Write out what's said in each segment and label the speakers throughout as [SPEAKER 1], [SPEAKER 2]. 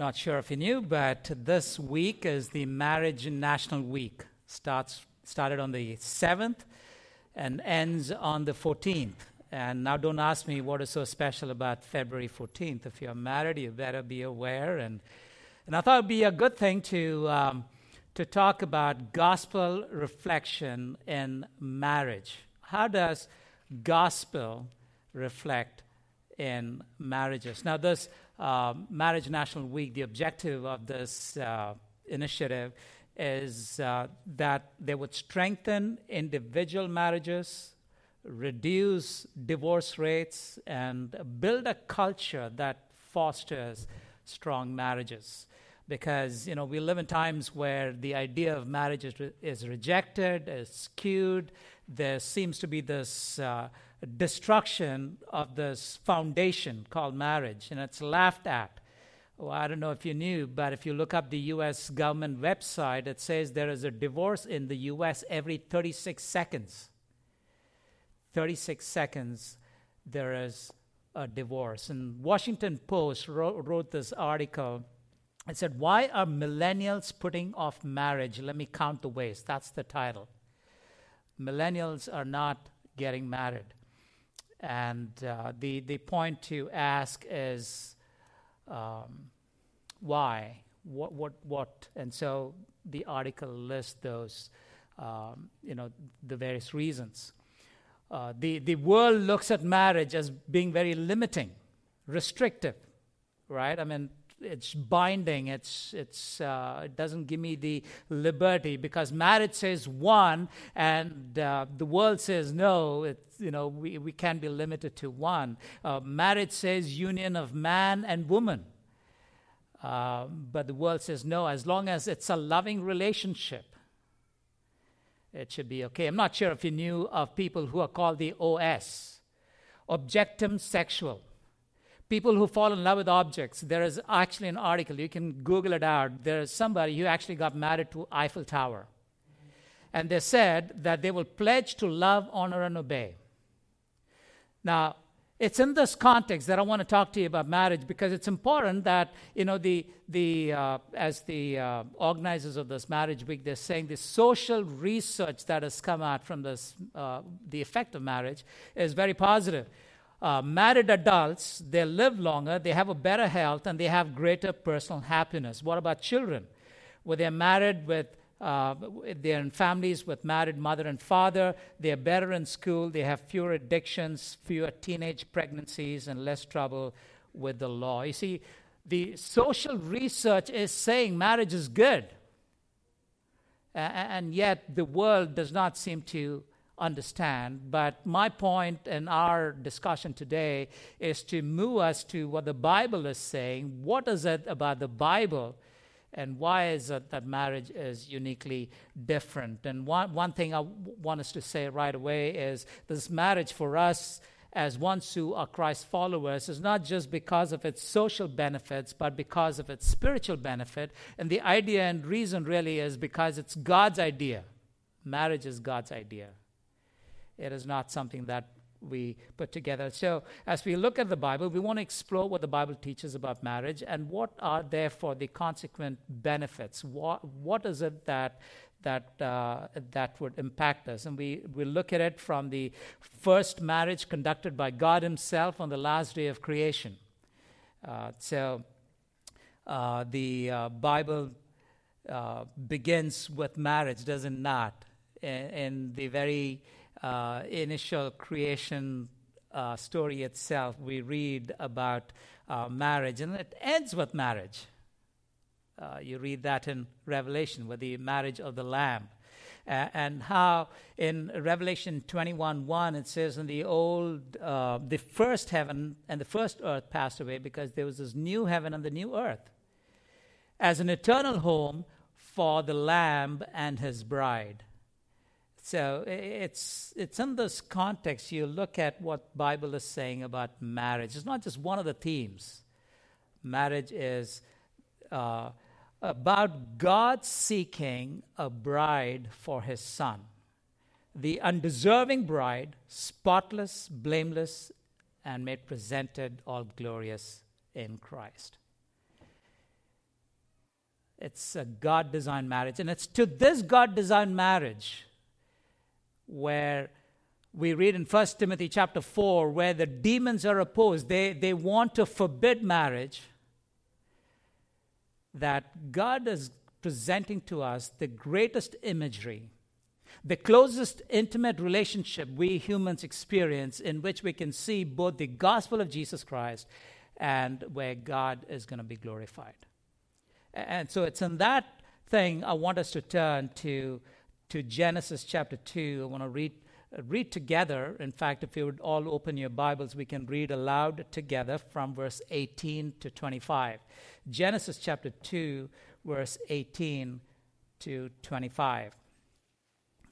[SPEAKER 1] Not sure if you knew, but this week is the Marriage National Week. Starts started on the 7th and ends on the 14th. And now don't ask me what is so special about February 14th. If you're married, you better be aware. And, and I thought it'd be a good thing to, um, to talk about gospel reflection in marriage. How does gospel reflect in marriages? Now, this uh, Marriage National Week, the objective of this uh, initiative is uh, that they would strengthen individual marriages, reduce divorce rates, and build a culture that fosters strong marriages. Because you know we live in times where the idea of marriage is, re- is rejected, is skewed. There seems to be this uh, destruction of this foundation called marriage, and it's laughed at. Well, I don't know if you knew, but if you look up the U.S. government website, it says there is a divorce in the U.S. every 36 seconds. 36 seconds, there is a divorce. And Washington Post wrote, wrote this article. It said, "Why are millennials putting off marriage?" Let me count the ways. That's the title. Millennials are not getting married. And uh, the, the point to ask is um, why? What, what, what? And so the article lists those, um, you know, the various reasons. Uh, the, the world looks at marriage as being very limiting, restrictive, right? I mean, it's binding. It's it's uh, it doesn't give me the liberty because marriage says one, and uh, the world says no. It's you know we we can't be limited to one. Uh, marriage says union of man and woman. Uh, but the world says no, as long as it's a loving relationship, it should be okay. I'm not sure if you knew of people who are called the OS, objectum sexual people who fall in love with objects. There is actually an article, you can Google it out. There is somebody who actually got married to Eiffel Tower. And they said that they will pledge to love, honor, and obey. Now, it's in this context that I want to talk to you about marriage because it's important that you know the the uh, as the uh, organizers of this marriage week they're saying the social research that has come out from this uh, the effect of marriage is very positive uh, married adults, they live longer, they have a better health, and they have greater personal happiness. What about children? Well, they're married with, uh, they're in families with married mother and father, they're better in school, they have fewer addictions, fewer teenage pregnancies, and less trouble with the law. You see, the social research is saying marriage is good. And yet, the world does not seem to understand. But my point in our discussion today is to move us to what the Bible is saying. What is it about the Bible? And why is it that marriage is uniquely different? And one, one thing I want us to say right away is this marriage for us as ones who are Christ followers is not just because of its social benefits, but because of its spiritual benefit. And the idea and reason really is because it's God's idea. Marriage is God's idea. It is not something that we put together. So, as we look at the Bible, we want to explore what the Bible teaches about marriage and what are therefore the consequent benefits. What, what is it that that uh, that would impact us. And we, we look at it from the first marriage conducted by God Himself on the last day of creation. Uh, so uh, the uh, Bible uh, begins with marriage, does it not? In, in the very uh, initial creation uh, story itself, we read about uh, marriage, and it ends with marriage. Uh, you read that in Revelation with the marriage of the Lamb. and how in Revelation 21 1, it says, In the old, uh, the first heaven and the first earth passed away because there was this new heaven and the new earth as an eternal home for the Lamb and his bride. So it's it's in this context you look at what Bible is saying about marriage. It's not just one of the themes. Marriage is uh, about God seeking a bride for His Son, the undeserving bride, spotless, blameless, and made presented all glorious in Christ. It's a God designed marriage. And it's to this God designed marriage where we read in 1 Timothy chapter 4 where the demons are opposed. They, they want to forbid marriage. That God is presenting to us the greatest imagery, the closest intimate relationship we humans experience, in which we can see both the gospel of Jesus Christ and where God is going to be glorified. And so it's in that thing I want us to turn to, to Genesis chapter 2. I want to read, read together. In fact, if you would all open your Bibles, we can read aloud together from verse 18 to 25. Genesis chapter 2, verse 18 to 25.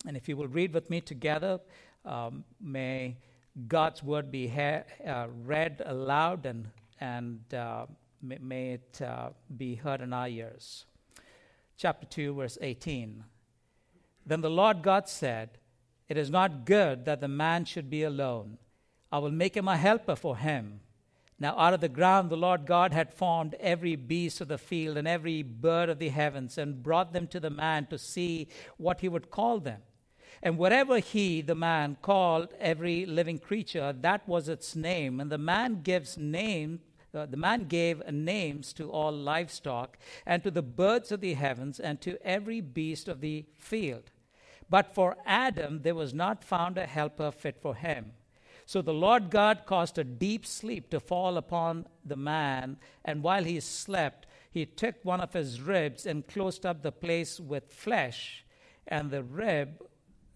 [SPEAKER 1] And if you will read with me together, um, may God's word be ha- uh, read aloud and, and uh, may, may, it uh, be heard in our ears. Chapter 2, verse 18. Then the Lord God said, It is not good that the man should be alone. I will make him a helper for him. Now, out of the ground, the Lord God had formed every beast of the field and every bird of the heavens and brought them to the man to see what he would call them. And whatever he, the man, called every living creature, that was its name. And the man gives name. Uh, the man gave names to all livestock and to the birds of the heavens and to every beast of the field. But for Adam there was not found a helper fit for him. So the Lord God caused a deep sleep to fall upon the man, and while he slept, he took one of his ribs and closed up the place with flesh. And the rib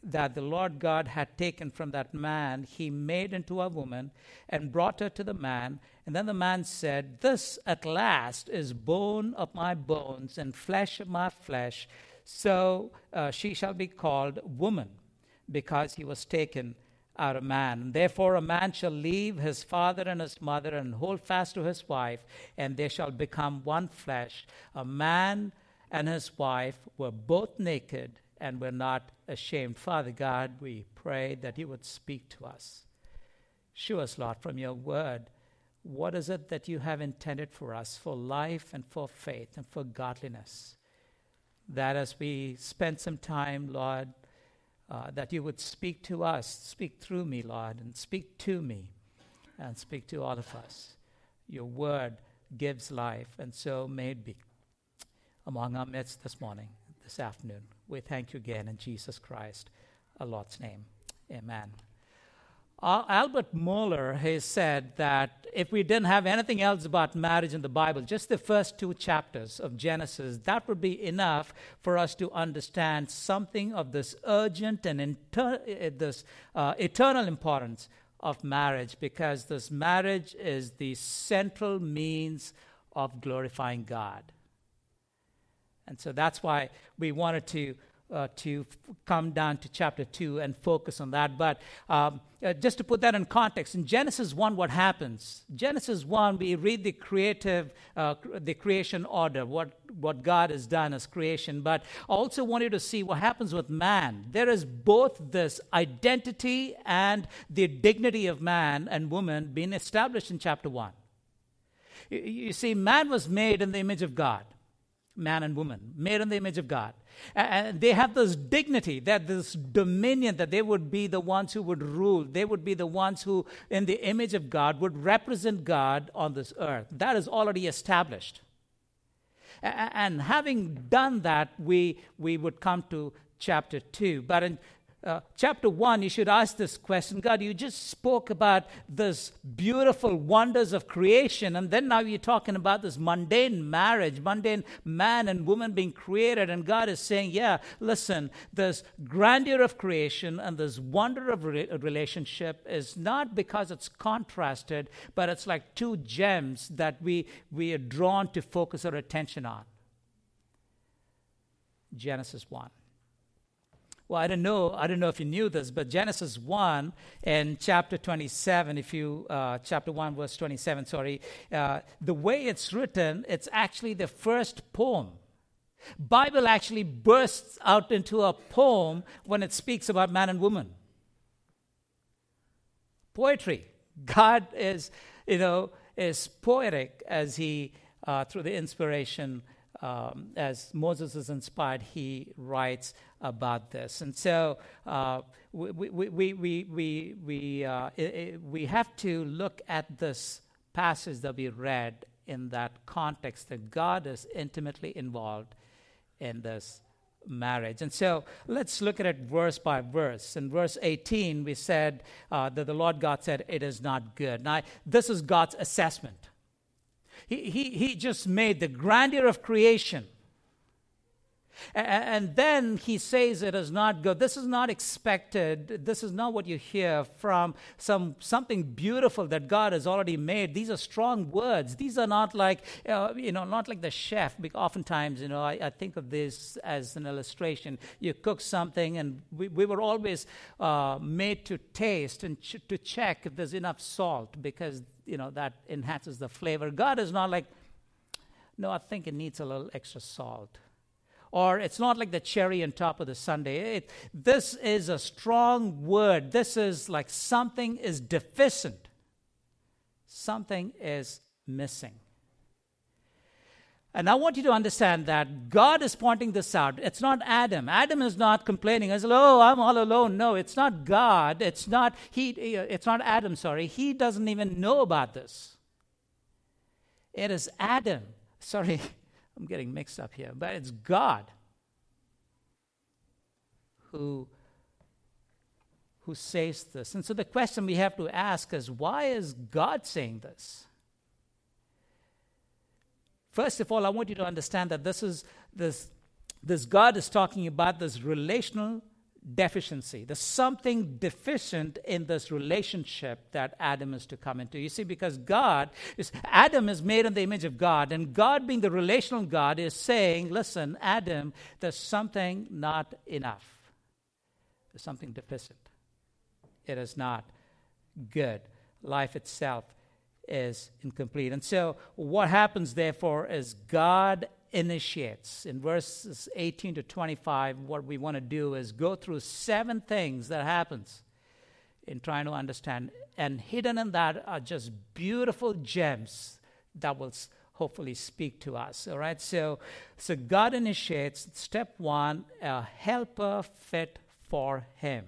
[SPEAKER 1] that the Lord God had taken from that man, he made into a woman and brought her to the man. And then the man said, This at last is bone of my bones and flesh of my flesh. So uh, she shall be called woman, because he was taken out of man. Therefore, a man shall leave his father and his mother and hold fast to his wife, and they shall become one flesh. A man and his wife were both naked and were not ashamed. Father God, we pray that you would speak to us. Show us, Lord, from your word, what is it that you have intended for us for life and for faith and for godliness? That as we spend some time, Lord, uh, that you would speak to us, speak through me, Lord, and speak to me, and speak to all of us. Your word gives life, and so may it be among our midst this morning, this afternoon. We thank you again in Jesus Christ, our Lord's name. Amen. Albert Mohler has said that if we didn't have anything else about marriage in the Bible, just the first two chapters of Genesis, that would be enough for us to understand something of this urgent and inter- uh, this uh, eternal importance of marriage, because this marriage is the central means of glorifying God. And so that's why we wanted to uh, to f- come down to chapter 2 and focus on that. But um, uh, just to put that in context, in Genesis 1, what happens? Genesis 1, we read the creative, uh, the creation order, what, what God has done as creation. But I also want you to see what happens with man. There is both this identity and the dignity of man and woman being established in chapter 1. You, you see, man was made in the image of God man and woman, made in the image of God. And they have this dignity, that this dominion, that they would be the ones who would rule. They would be the ones who, in the image of God, would represent God on this earth. That is already established. And having done that, we, we would come to chapter 2. But in uh, chapter 1, you should ask this question God, you just spoke about this beautiful wonders of creation, and then now you're talking about this mundane marriage, mundane man and woman being created, and God is saying, Yeah, listen, this grandeur of creation and this wonder of re- relationship is not because it's contrasted, but it's like two gems that we, we are drawn to focus our attention on. Genesis 1. Well, I don't know. I don't know if you knew this, but Genesis one and chapter twenty-seven, if you uh, chapter one verse twenty-seven, sorry, uh, the way it's written, it's actually the first poem. Bible actually bursts out into a poem when it speaks about man and woman. Poetry. God is, you know, is poetic as he, uh, through the inspiration um, as Moses is inspired, he writes about this. And so uh, we, we, we, we, we, we, uh, it, it, we have to look at this passage that we read in that context that God is intimately involved in this marriage. And so let's look at it verse by verse. In verse 18, we said uh, that the Lord God said, It is not good. Now, this is God's assessment. He, he, he just made the grandeur of creation and then he says it is not good. This is not expected. This is not what you hear from some something beautiful that God has already made. These are strong words. These are not like uh, you know, not like the chef. Because oftentimes, you know, I, I, think of this as an illustration. You cook something, and we, we were always uh, made to taste and ch- to check if there's enough salt because you know that enhances the flavor. God is not like, no, I think it needs a little extra salt or it's not like the cherry on top of the sundae. It, this is a strong word. This is like something is deficient, something is missing. And I want you to understand that God is pointing this out. It's not Adam. Adam is not complaining as, "Oh, I'm all alone." No, it's not God. It's not he. Uh, it's not Adam. Sorry, he doesn't even know about this. It is Adam. Sorry, I'm getting mixed up here, but it's God who who says this. And so the question we have to ask is why is God saying this? First of all, I want you to understand that this is this this God is talking about this relational deficiency. There's something deficient in this relationship that Adam is to come into. You see, because God is, Adam is made in the image of God, and God, being the relational God, is saying, listen, Adam, there's something not enough. There's something deficient. It is not good. Life itself is incomplete. And so, what happens, therefore, is God initiates. In verses 18 to 25, what we want to do is go through seven things that happens in trying to understand. And hidden in that are just beautiful gems that will hopefully speak to us. All right. So, so God initiates step one: a helper fit for Him.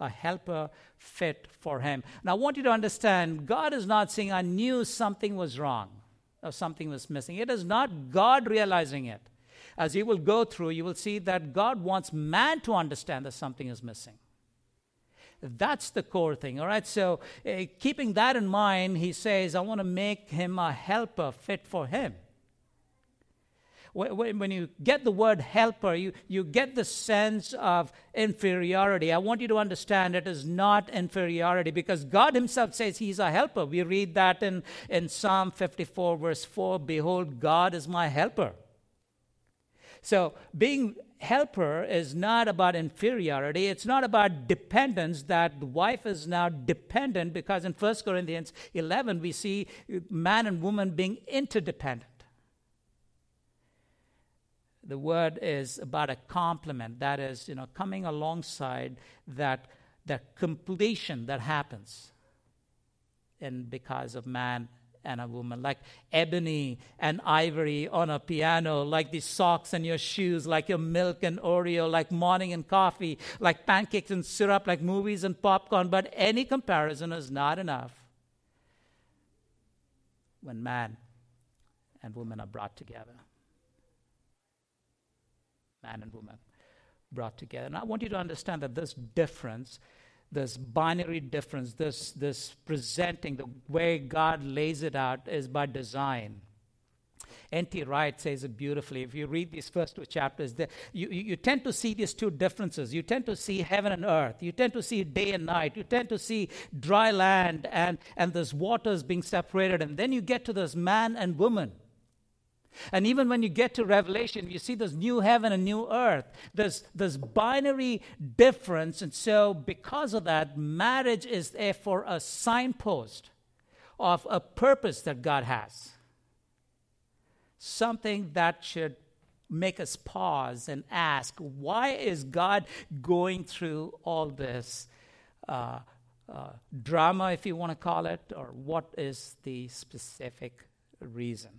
[SPEAKER 1] A helper fit for Him. Now, I want you to understand: God is not saying, "I knew something was wrong." or something was missing. It is not God realizing it. As you will go through, you will see that God wants man to understand that something is missing. That's the core thing, all right? So, uh, keeping that in mind, he says, I want to make him a helper fit for him when you get the word helper, you, you get the sense of inferiority. I want you to understand it is not inferiority because God Himself says He's a helper. We read that in, in Psalm 54, verse 4 Behold, God is my helper. So, being helper is not about inferiority. It's not about dependence, that the wife is now dependent, because in 1 Corinthians 11, we see man and woman being interdependent the word is about a complement that is you know coming alongside that that completion that happens and because of man and a woman like ebony and ivory on a piano like the socks and your shoes like your milk and oreo like morning and coffee like pancakes and syrup like movies and popcorn but any comparison is not enough when man and woman are brought together man and woman brought together. And I want you to understand that this difference, this binary difference, this, this presenting, the way God lays it out is by design. N.T. Wright says it beautifully. If you read these first two chapters, the, you, you, you, tend to see these two differences. You tend to see heaven and earth. You tend to see day and night. You tend to see dry land and, and this waters being separated. And then you get to this man and woman. And even when you get to Revelation, you see this new heaven and new earth. There's this binary difference. And so, because of that, marriage is therefore a signpost of a purpose that God has. Something that should make us pause and ask why is God going through all this uh, uh, drama, if you want to call it, or what is the specific reason?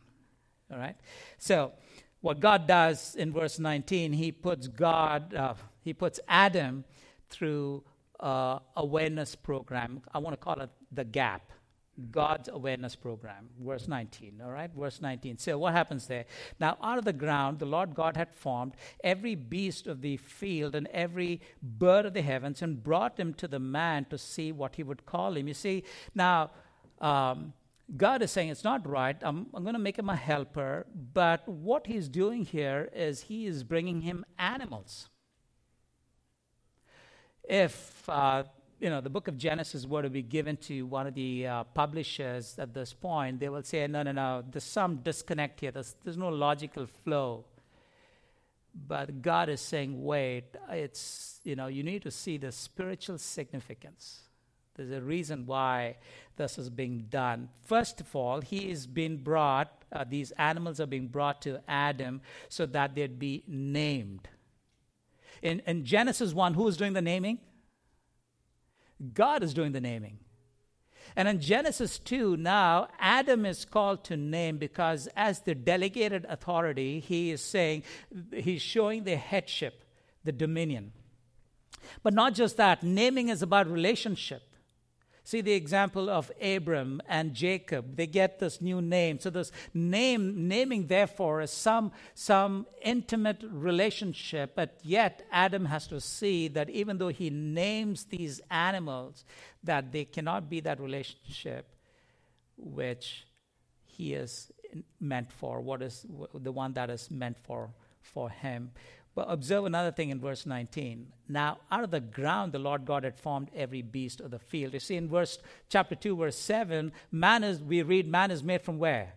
[SPEAKER 1] All right? So, what God does in verse 19, he puts God, uh, he puts Adam through uh, awareness program. I want to call it the gap. God's awareness program, verse 19. All right, verse 19. So, what happens there? Now, out of the ground, the Lord God had formed every beast of the field and every bird of the heavens and brought him to the man to see what he would call him. You see, now, um, God is saying it's not right. I'm, I'm going to make him a helper. But what he's doing here is he is bringing him animals. If uh, you know the book of Genesis were to be given to one of the uh, publishers at this point, they will say, "No, no, no. There's some disconnect here. There's, there's no logical flow." But God is saying, "Wait. It's you know you need to see the spiritual significance." There's a reason why this is being done. First of all, he is being brought, uh, these animals are being brought to Adam so that they'd be named. In, in Genesis 1, who is doing the naming? God is doing the naming. And in Genesis 2, now Adam is called to name because, as the delegated authority, he is saying, he's showing the headship, the dominion. But not just that, naming is about relationship. See the example of Abram and Jacob. They get this new name. So this name naming therefore is some some intimate relationship, but yet Adam has to see that even though he names these animals, that they cannot be that relationship which he is meant for, what is the one that is meant for for him. But observe another thing in verse 19. Now, out of the ground, the Lord God had formed every beast of the field. You see, in verse chapter 2, verse 7, man is, we read, man is made from where?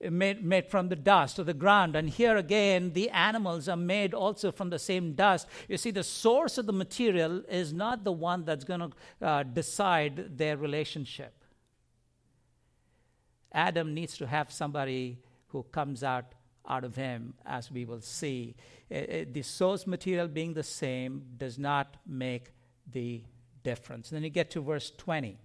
[SPEAKER 1] Made, made from the dust of the ground. And here again, the animals are made also from the same dust. You see, the source of the material is not the one that's going to uh, decide their relationship. Adam needs to have somebody who comes out out of him, as we will see. Uh, uh, the source material being the same does not make the difference. And then you get to verse 20.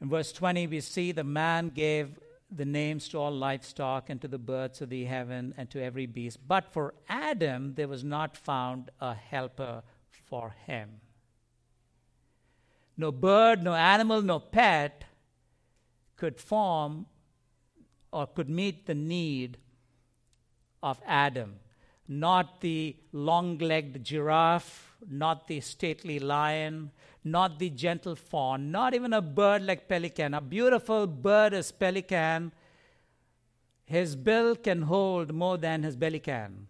[SPEAKER 1] In verse 20, we see the man gave the names to all livestock and to the birds of the heaven and to every beast. But for Adam, there was not found a helper for him. No bird, no animal, no pet could form or could meet the need of Adam. Not the long legged giraffe, not the stately lion, not the gentle fawn, not even a bird like pelican. A beautiful bird is pelican. His bill can hold more than his belly can.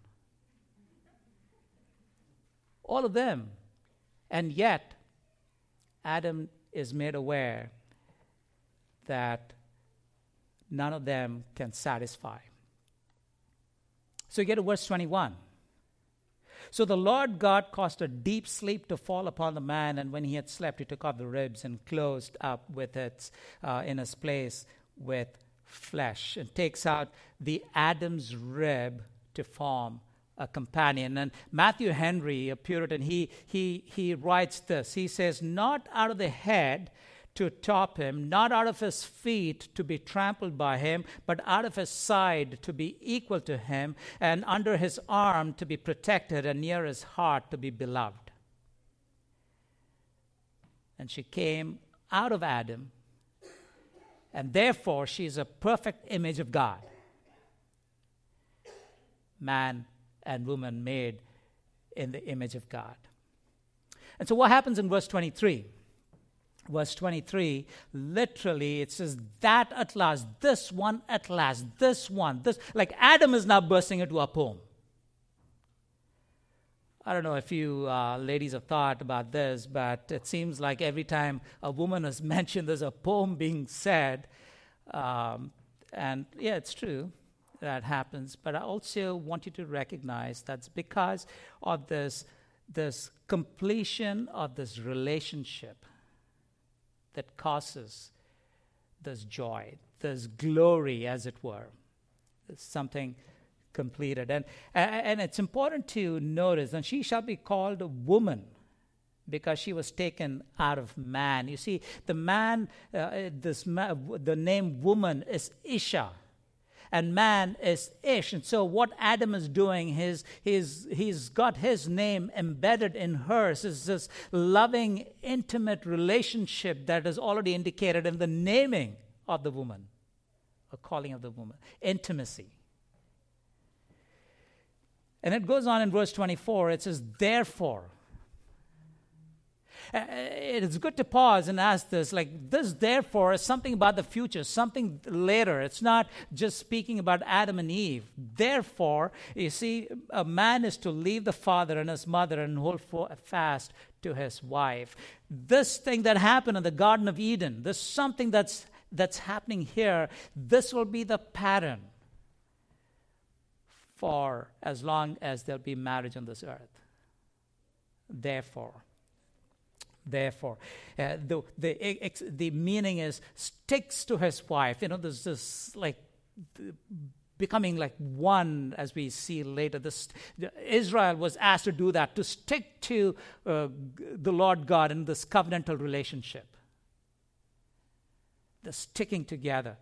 [SPEAKER 1] All of them. And yet, Adam is made aware that none of them can satisfy. So you get to verse 21. So the Lord God caused a deep sleep to fall upon the man, and when he had slept, he took off the ribs and closed up with it uh, in his place with flesh, and takes out the Adam's rib to form a companion. And Matthew Henry, a Puritan, he, he, he writes this. He says, Not out of the head to top him, not out of his feet to be trampled by him, but out of his side to be equal to him, and under his arm to be protected, and near his heart to be beloved. And she came out of Adam, and therefore she is a perfect image of God. Man and woman made in the image of God. And so, what happens in verse 23? Verse 23 literally it says that at last this one at last this one this like adam is now bursting into a poem. I don't know if you uh, ladies have thought about this but it seems like every time a woman is mentioned there's a poem being said. Um, and yeah it's true that happens but i also want you to recognize that's because of this this completion of this relationship that causes this joy, this glory, as it were. something completed. And, and it's important to notice, and she shall be called a woman because she was taken out of man. You see, the man, uh, this ma- the name woman is Isha. And man is Ish. And so, what Adam is doing, his, his, he's got his name embedded in hers. Is this loving, intimate relationship that is already indicated in the naming of the woman, a calling of the woman, intimacy. And it goes on in verse 24. It says, Therefore, uh, it's good to pause and ask this like this therefore is something about the future something later. It's not just speaking about adam and eve. Therefore you see a man is to leave the father and his mother and hold fast to his wife. This thing that happened in the garden of eden this something that's that's happening here this will be the pattern for as long as there'll be marriage on this earth. Therefore therefore. Uh, the, the, the meaning is sticks to his wife. You know, there's this like becoming like one as we see later. This, Israel was asked to do that, to stick to uh, the Lord God in this covenantal relationship. The sticking together.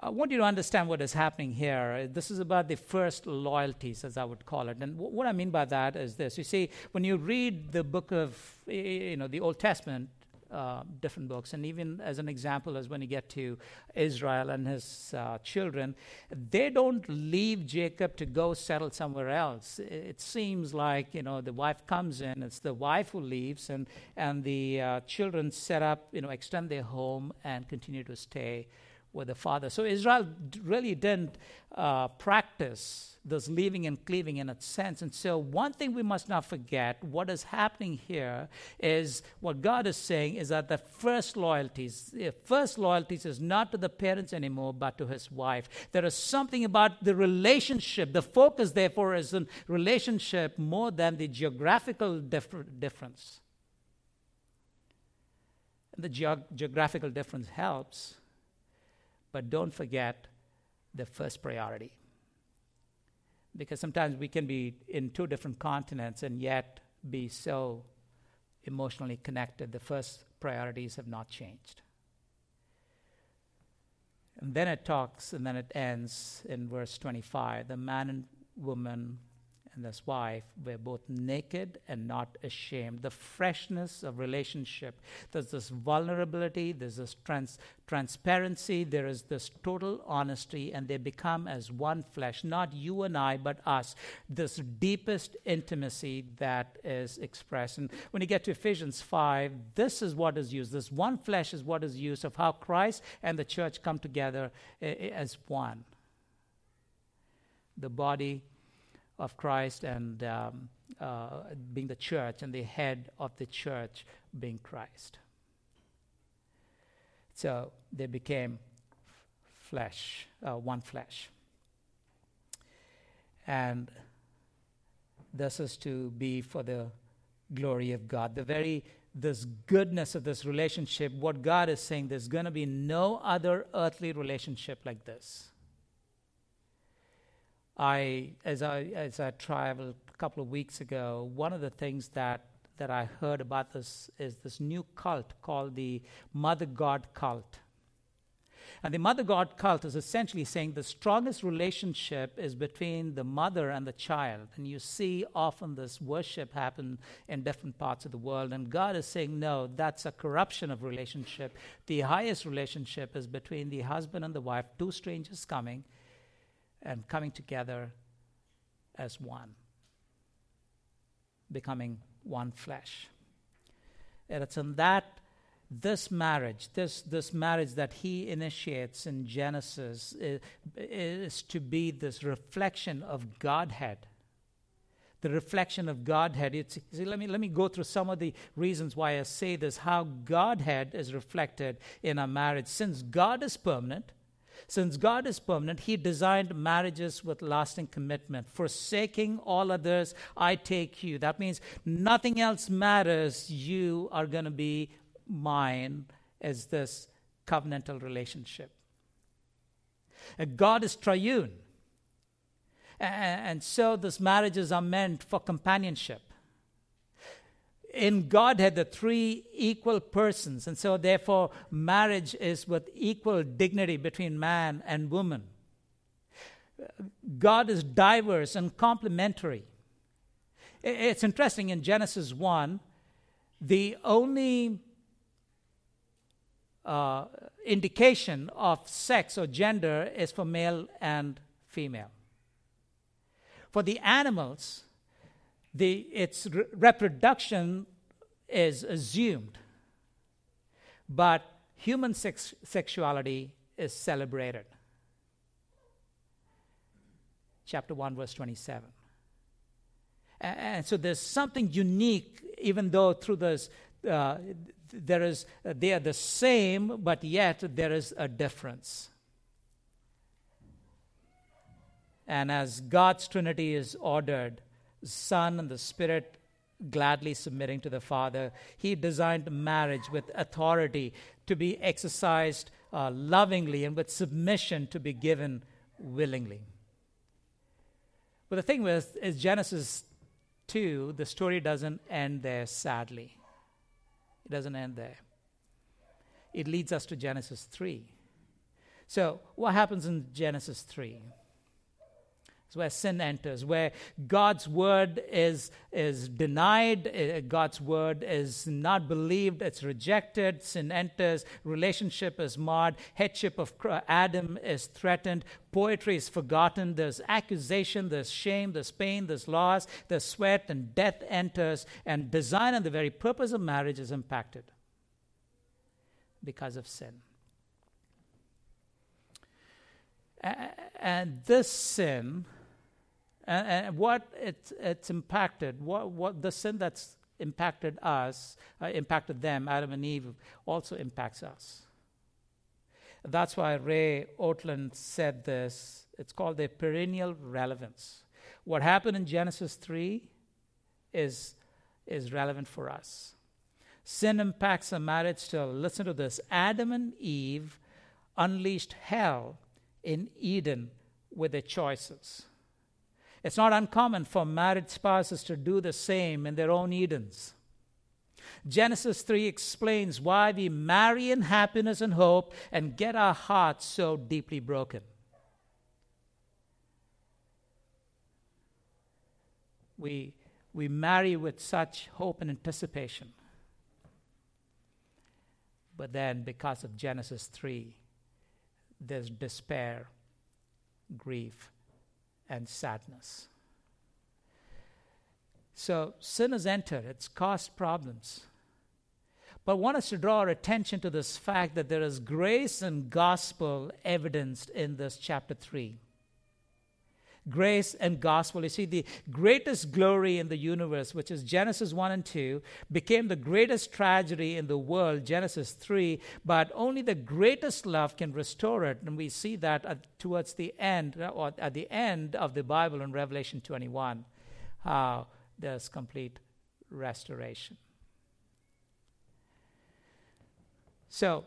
[SPEAKER 1] I want you to understand what is happening here. This is about the first loyalties, as I would call it. And w- what I mean by that is this. You see, when you read the book of, you know, the Old Testament, uh, different books, and even as an example, as when you get to Israel and his uh, children, they don't leave Jacob to go settle somewhere else. It seems like you know the wife comes in, it's the wife who leaves, and and the uh, children set up, you know, extend their home and continue to stay with the Father. So Israel really didn't uh, practice this leaving and cleaving in a sense. And so, one thing we must not forget what is happening here is what God is saying is that the first loyalties, first loyalties is not to the parents anymore, but to his wife. There is something about the relationship. The focus, therefore, is in relationship more than the geographical dif- difference. The geog- geographical difference helps but don't forget the first priority. Because sometimes we can be in two different continents and yet be so emotionally connected. The first priorities have not changed. And then it talks, and then it ends in verse 25 the man and woman and his wife were both naked and not ashamed. The freshness of relationship. There's this vulnerability, there's this trans- transparency, there is this total honesty, and they become as one flesh, not you and I, but us. This deepest intimacy that is expressed. And when you get to Ephesians 5, this is what is used. This one flesh is what is used of how Christ and the church come together eh, eh, as one. The body of Christ and um, uh, being the church and the head of the church being Christ. So they became flesh, uh, one flesh. And this is to be for the glory of God. The very this goodness of this relationship, what God is saying, there's going to be no other earthly relationship like this. I, as I, as I traveled a couple of weeks ago, one of the things that, that I heard about this is this new cult called the Mother God cult. And the Mother God cult is essentially saying the strongest relationship is between the mother and the child. And you see often this worship happen in different parts of the world. And God is saying, no, that's a corruption of relationship. The highest relationship is between the husband and the wife, two strangers coming and coming together as one, becoming one flesh. And it's in that this marriage, this, this marriage that he initiates in Genesis, is, is to be this reflection of Godhead. The reflection of Godhead. It's, see, let, me, let me go through some of the reasons why I say this how Godhead is reflected in a marriage. Since God is permanent, since God is permanent, He designed marriages with lasting commitment. Forsaking all others, I take you. That means nothing else matters. You are going to be mine as this covenantal relationship. God is triune. And so these marriages are meant for companionship in Godhead, the three equal persons. And so, therefore, marriage is with equal dignity between man and woman. God is diverse and complementary. It's interesting in Genesis 1, the only uh, indication of sex or gender is for male and female. For the animals, the, its re- reproduction is assumed, but human sex- sexuality is celebrated. Chapter 1, verse 27. And, so there's something unique, even though through this, uh, there is, they are the same, but yet there is a difference. And as God's Trinity is ordered, Son and the Spirit gladly submitting to the Father, He designed marriage with authority to be exercised uh, lovingly and with submission to be given willingly. But the thing with is Genesis 2, the story doesn't end there sadly. It doesn't end there. It leads us to Genesis 3. So, what happens in Genesis 3? It's where sin enters, where God's word is, is denied, uh, God's word is not believed, it's rejected, sin enters, relationship is marred, headship of Adam is threatened, poetry is forgotten, there's accusation, there's shame, there's pain, there's loss, there's sweat, and death enters, and design and the very purpose of marriage is impacted because of sin. And this sin and, and what it's, it's impacted, what, what the sin that's impacted us, uh, impacted them, Adam and Eve, also impacts us. That's why Ray Ortlund said this. It's called the perennial relevance. What happened in Genesis 3 is, is relevant for us. Sin impacts a marriage still. Listen to this Adam and Eve unleashed hell in Eden with their choices. It's not uncommon for married spouses to do the same in their own Edens. Genesis 3 explains why we marry in happiness and hope and get our hearts so deeply broken. We, we marry with such hope and anticipation. But then, because of Genesis 3, there's despair, grief, and sadness. So sin has entered, it's caused problems. But I want us to draw our attention to this fact that there is grace and gospel evidenced in this chapter 3 grace and gospel. You see, the greatest glory in the universe, which is Genesis 1 and 2, became the greatest tragedy in the world, Genesis 3, but only the greatest love can restore it. And we see that at, towards the end, or at the end of the Bible in Revelation 21, how there's complete restoration. So,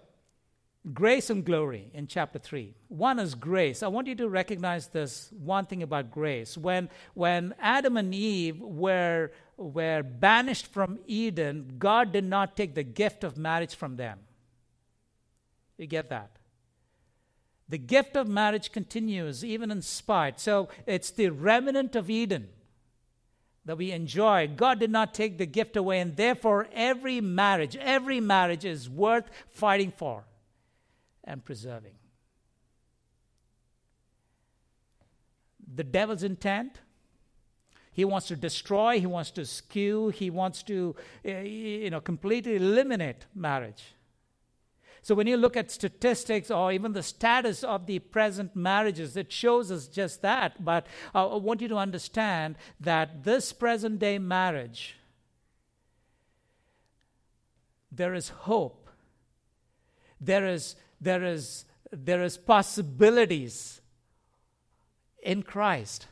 [SPEAKER 1] grace and glory in chapter 3 one is grace. I want you to recognize this one thing about grace. When when adam and eve were were banished from eden god did not take the gift of marriage from them. You get that? The gift of marriage continues even in spite. So it's the remnant of eden that we enjoy. God did not take the gift away and therefore every marriage every marriage is worth fighting for and preserving. The devil's intent he wants to destroy, he wants to skew, he wants to eh, you know, completely eliminate marriage. So when you look at statistics or even the status of the present marriages, it shows us just that. But I want you to understand that this present day marriage, there is hope. There is there is, there is possibilities in Christ.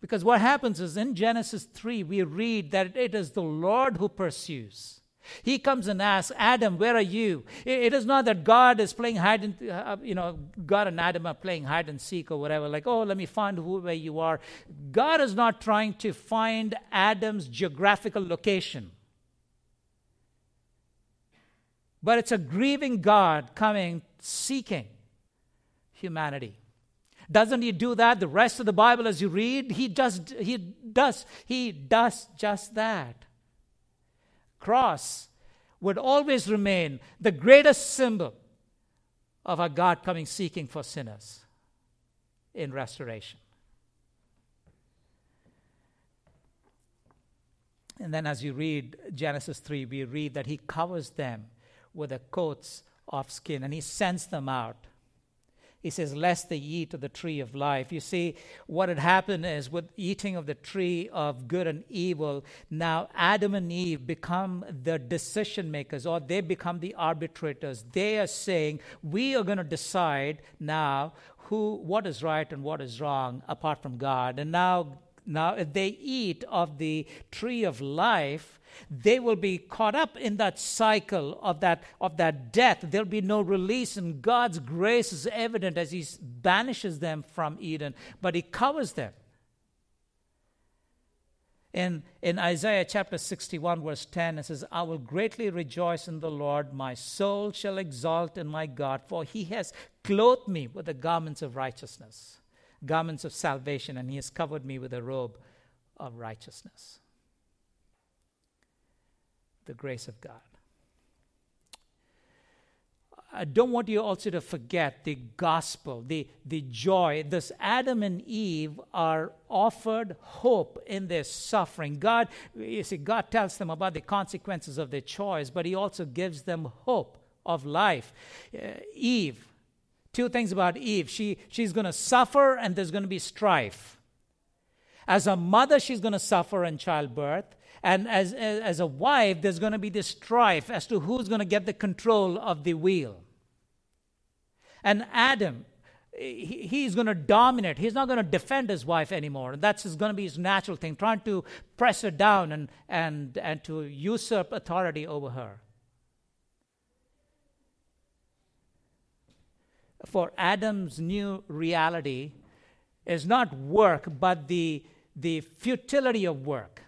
[SPEAKER 1] Because what happens is in Genesis 3, we read that it is the Lord who pursues. He comes and asks, Adam, where are you? It is not that God is playing hide and, uh, you know, God and Adam are playing hide and seek or whatever, like, oh, let me find who, where you are. God is not trying to find Adam's geographical location. But it's a grieving God coming, seeking humanity. Doesn't he do that? The rest of the Bible, as you read, he just he does he does just that. Cross would always remain the greatest symbol of our God coming seeking for sinners in restoration. And then, as you read Genesis 3, we read that he covers them with the coats of skin and he sends them out he says, Lest they eat of the tree of life. You see, what had happened is with eating of the tree of good and evil, now Adam and Eve become the decision makers or they become the arbitrators. They are saying, We are going to decide now who what is right and what is wrong apart from God. And now now if they eat of the tree of life, they will be caught up in that cycle of that, of that death. There'll be no release, and God's grace is evident as He banishes them from Eden, but He covers them. In, in Isaiah chapter 61, verse 10, it says, I will greatly rejoice in the Lord. My soul shall exalt in my God, for he has clothed me with the garments of righteousness, garments of salvation, and he has covered me with a robe of righteousness the grace of God. I don't want you also to forget the gospel, the, the joy. This Adam and Eve are offered hope in their suffering. God, you see, God tells them about the consequences of their choice, but He also gives them hope of life. Uh, Eve, two things about Eve. She, she's going to suffer and there's going to be strife. As a mother, she's going to suffer in childbirth. And as, as a wife, there's going to be this strife as to who's going to get the control of the wheel. And Adam, he, he's going to dominate. He's not going to defend his wife anymore. That's going to be his natural thing, trying to press her down and, and, and to usurp authority over her. For Adam's new reality is not work, but the, the futility of work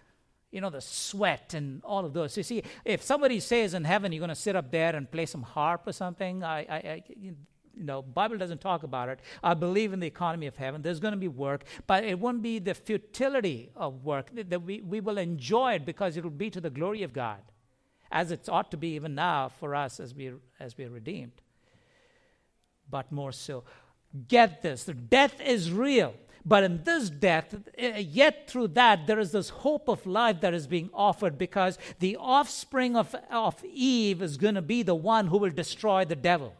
[SPEAKER 1] you know, the sweat and all of those. You see, if somebody says in heaven you're going to sit up there and play some harp or something, I, I, I you know, Bible doesn't talk about it. I believe in the economy of heaven. There's going to be work, but it won't be the futility of work. That we, we will enjoy it because it will be to the glory of God, as it ought to be even now for us as we as we are redeemed. But more so, get this: death is real. But in this death, eh, yet through that, there is this hope of life that is being offered because the offspring of, of Eve is going to be the one who will destroy the devil.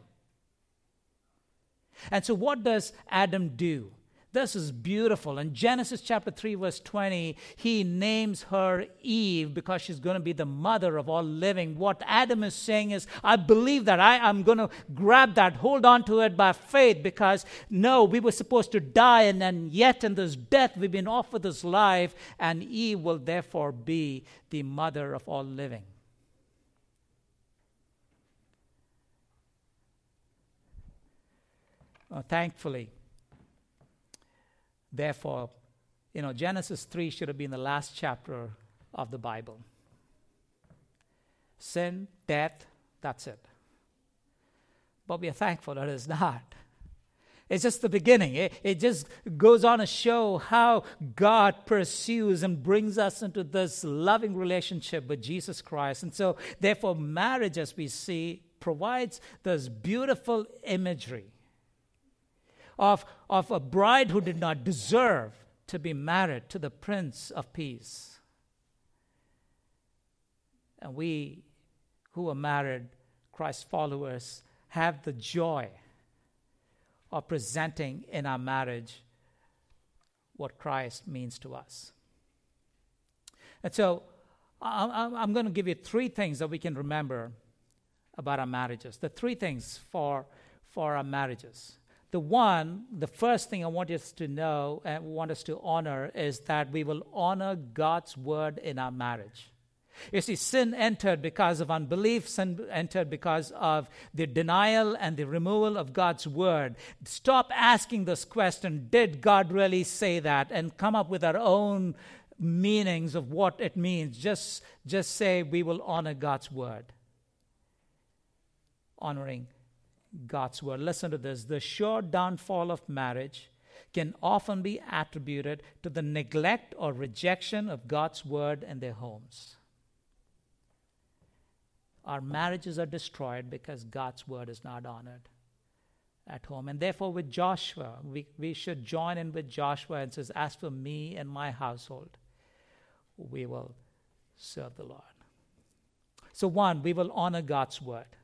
[SPEAKER 1] And so, what does Adam do? This is beautiful. In Genesis chapter 3, verse 20, he names her Eve because she's going to be the mother of all living. What Adam is saying is, I believe that. I am going to grab that, hold on to it by faith because no, we were supposed to die, and yet in this death we've been offered this life, and Eve will therefore be the mother of all living. Uh, thankfully, Therefore, you know, Genesis 3 should have been the last chapter of the Bible. Sin, death, that's it. But we are thankful that it's not. It's just the beginning. It, it just goes on to show how God pursues and brings us into this loving relationship with Jesus Christ. And so, therefore, marriage, as we see, provides this beautiful imagery of, of a bride who did not deserve to be married to the Prince of Peace. And we who are married, Christ followers, have the joy of presenting in our marriage what Christ means to us. And so I'm going to give you three things that we can remember about our marriages. The three things for, for our marriages. The one, the first thing I want us to know and want us to honor is that we will honor God's word in our marriage. You see, sin entered because of unbelief, sin entered because of the denial and the removal of God's word. Stop asking this question Did God really say that? and come up with our own meanings of what it means. Just, just say, We will honor God's word. Honoring God's word. Listen to this. The sure downfall of marriage can often be attributed to the neglect or rejection of God's word in their homes. Our marriages are destroyed because God's word is not honored at home. And therefore, with Joshua, we, we should join in with Joshua and says, As for me and my household, we will serve the Lord. So, one, we will honor God's word.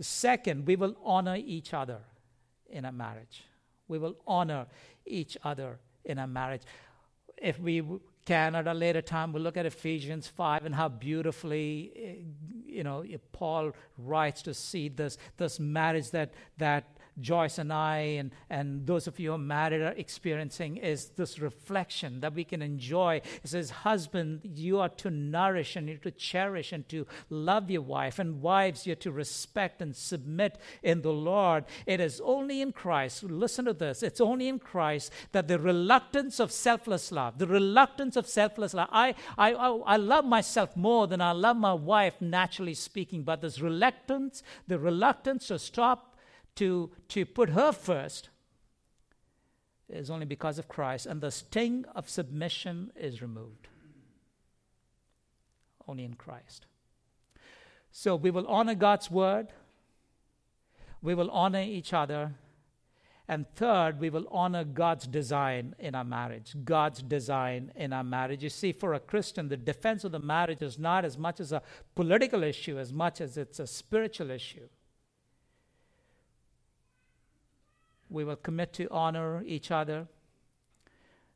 [SPEAKER 1] Second, we will honor each other in a marriage. We will honor each other in a marriage. If we can at a later time, we'll look at Ephesians 5 and how beautifully, eh, you know, Paul writes to see this, this marriage that, that Joyce and I, and, and those of you who are married, are experiencing is this reflection that we can enjoy. It says, Husband, you are to nourish and you're to cherish and to love your wife, and wives, you're to respect and submit in the Lord. It is only in Christ, listen to this, it's only in Christ that the reluctance of selfless love, the reluctance of selfless love, I, I, I, I love myself more than I love my wife, naturally speaking, but this reluctance, the reluctance to stop to, to put her first is only because of Christ, and the sting of submission is removed. Only in Christ. So we will honor God's word, we will honor each other, and third, we will honor God's design in our marriage. God's design in our marriage. You see, for a Christian, the defense of the marriage is not as much as a political issue as much as it's a spiritual issue. We will commit to honor each other,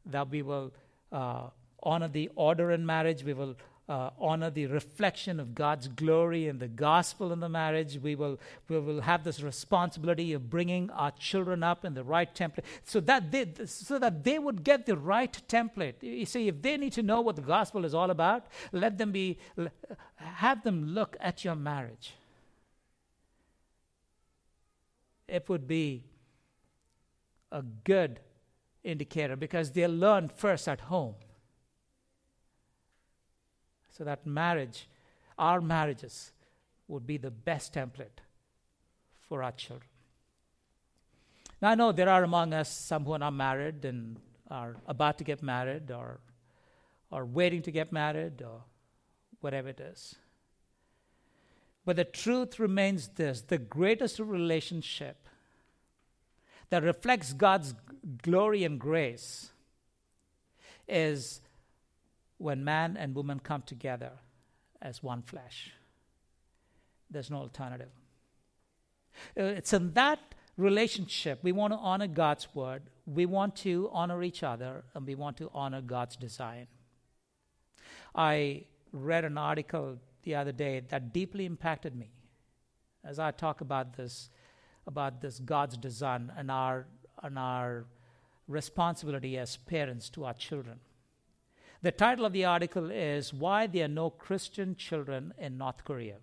[SPEAKER 1] that we will uh, honor the order in marriage, we will uh, honor the reflection of God's glory and the gospel in the marriage. We will, we will have this responsibility of bringing our children up in the right template so that, they, so that they would get the right template. You see, if they need to know what the gospel is all about, let them be, have them look at your marriage. It would be a good indicator because they learn first at home. So that marriage, our marriages, would be the best template for our children. Now, I know there are among us some who are not married and are about to get married or, or waiting to get married or whatever it is. But the truth remains this the greatest relationship that reflects God's glory and grace is when man and woman come together as one flesh. There's no alternative. Uh, it's in that relationship we want to honor God's word, we want to honor each other, and we want to honor God's design. I read an article the other day that deeply impacted me as I talk about this about this God's design and our, and our responsibility as parents to our children. The title of the article is Why There Are No Christian Children in North Korea.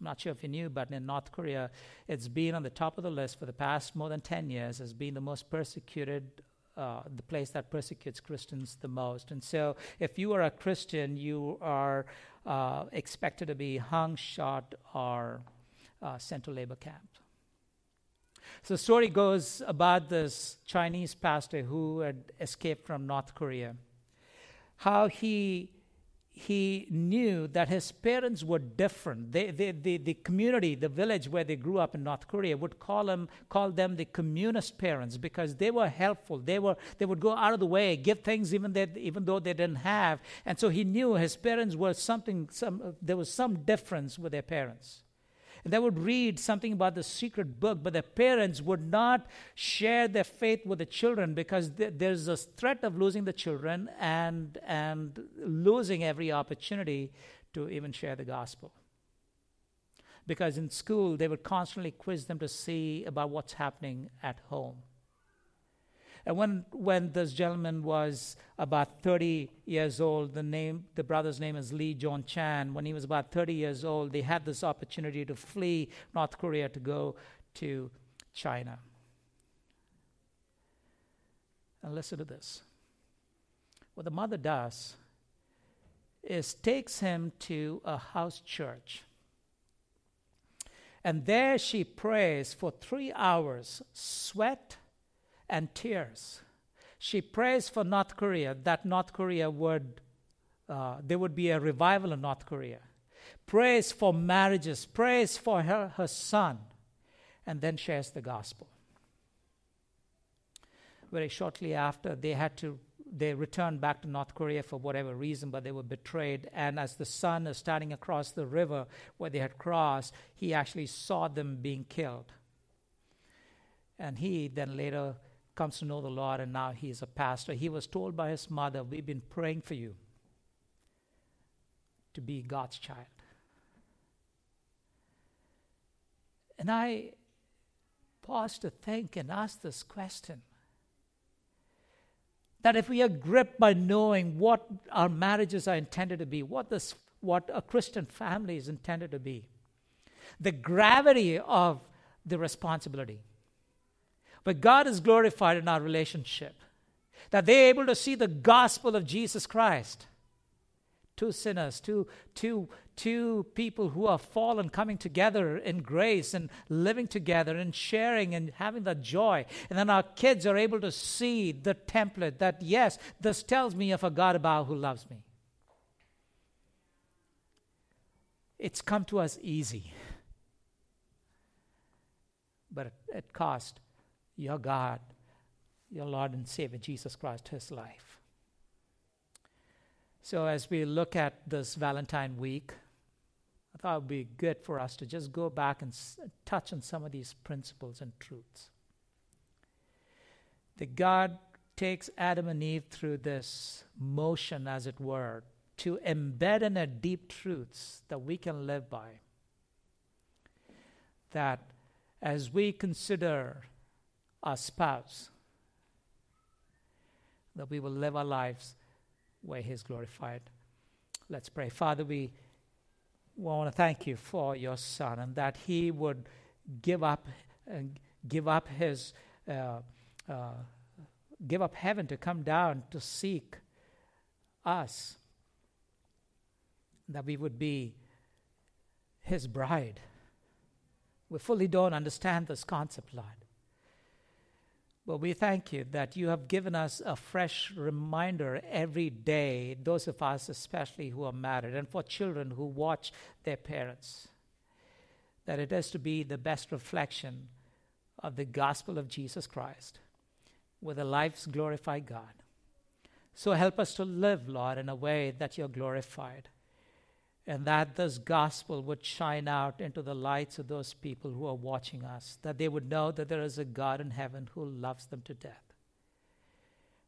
[SPEAKER 1] I'm not sure if you knew, but in North Korea, it's been on the top of the list for the past more than 10 years as being the most persecuted, uh, the place that persecutes Christians the most. And so, if you are a Christian, you are uh, expected to be hung, shot, or uh, central labor camp. So the story goes about this Chinese pastor who had escaped from North Korea. How he he knew that his parents were different. They, they, the community, the village where they grew up in North Korea, would call, him, call them the communist parents because they were helpful. They, were, they would go out of the way, give things even, that, even though they didn't have. And so he knew his parents were something, some, there was some difference with their parents. They would read something about the secret book, but their parents would not share their faith with the children because there's a threat of losing the children and, and losing every opportunity to even share the gospel. Because in school, they would constantly quiz them to see about what's happening at home. And when, when this gentleman was about 30 years old, the, name, the brother's name is Lee John Chan. When he was about 30 years old, they had this opportunity to flee North Korea to go to China. And listen to this. What the mother does is takes him to a house church. And there she prays for three hours, sweat and tears. She prays for North Korea, that North Korea would, uh, there would be a revival in North Korea. Prays for marriages, prays for her, her son, and then shares the gospel. Very shortly after, they had to they returned back to North Korea for whatever reason, but they were betrayed. And as the son is starting across the river where they had crossed, he actually saw them being killed. And he then later comes to know the Lord, and now he's a pastor. He was told by his mother, We've been praying for you to be God's child. And I paused to think and ask this question that if we are gripped by knowing what our marriages are intended to be, what, this, what a Christian family is intended to be, the gravity of the responsibility, but God is glorified in our relationship. That they're able to see the gospel of Jesus Christ. Two sinners, two, two, two people who are fallen coming together in grace and living together and sharing and having the joy. And then our kids are able to see the template that, yes, this tells me of a God about who loves me. It's come to us easy, but it cost your God, your Lord and Savior, Jesus Christ, his life. So, as we look at this Valentine week, I thought it would be good for us to just go back and s- touch on some of these principles and truths. That God takes Adam and Eve through this motion, as it were, to embed in it deep truths that we can live by. That as we consider our spouse, that we will live our lives where He is glorified. Let's pray. Father, we want to thank you for your Son and that He would give up and give up His uh, uh, give up heaven to come down to seek us, that we would be His bride. We fully don't understand this concept, Lord. But we thank you that you have given us a fresh reminder every day, those of us especially who are married, and for children who watch their parents, that it is to be the best reflection of the gospel of Jesus Christ, where the lives glorify God. So help us to live, Lord, in a way that you're glorified and that this gospel would shine out into the lights of those people who are watching us, that they would know that there is a God in heaven who loves them to death.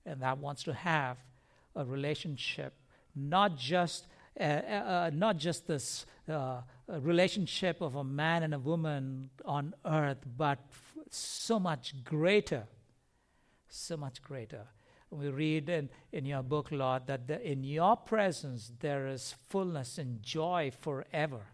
[SPEAKER 1] And that wants to have a relationship, not just uh, uh, not just this uh, relationship of a man and a woman on earth, but f- so much greater, so much greater we read in, in your book, Lord, that the, in your presence there is fullness and joy forever.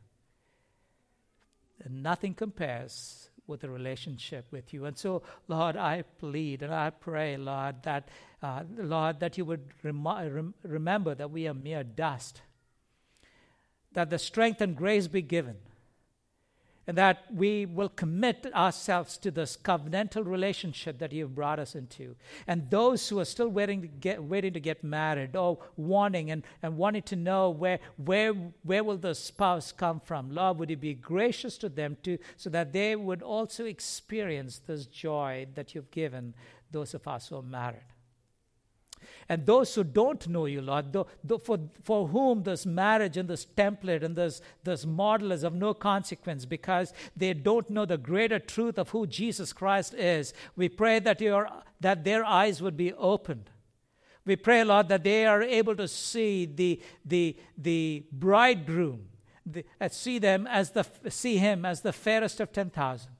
[SPEAKER 1] And nothing compares with a relationship with you. And so, Lord, I plead and I pray, Lord, that uh, Lord, that you would rem- rem- remember that we are mere dust, that the strength and grace be given that we will commit ourselves to this covenantal relationship that you've brought us into. And those who are still waiting to get, waiting to get married or wanting and, and wanting to know where, where, where will the spouse come from, Lord, would you be gracious to them too, so that they would also experience this joy that you've given those of us who are married. And those who don't know you, Lord, though, though for, for whom this marriage and this template and this, this model is of no consequence because they don't know the greater truth of who Jesus Christ is, we pray that, your, that their eyes would be opened. We pray, Lord, that they are able to see the, the, the bridegroom, the, uh, see, them as the, see him as the fairest of 10,000,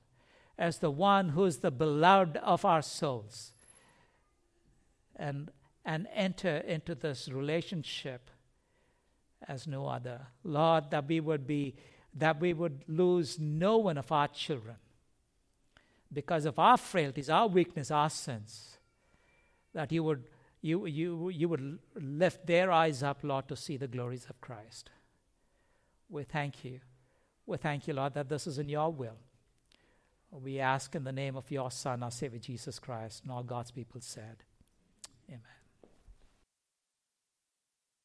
[SPEAKER 1] as the one who is the beloved of our souls. And and enter into this relationship as no other. Lord, that we would be that we would lose no one of our children because of our frailties, our weakness, our sins. That you would you you you would lift their eyes up, Lord, to see the glories of Christ. We thank you We thank you, Lord, that this is in your will. We ask in the name of your Son, our Savior Jesus Christ, and all God's people said, Amen.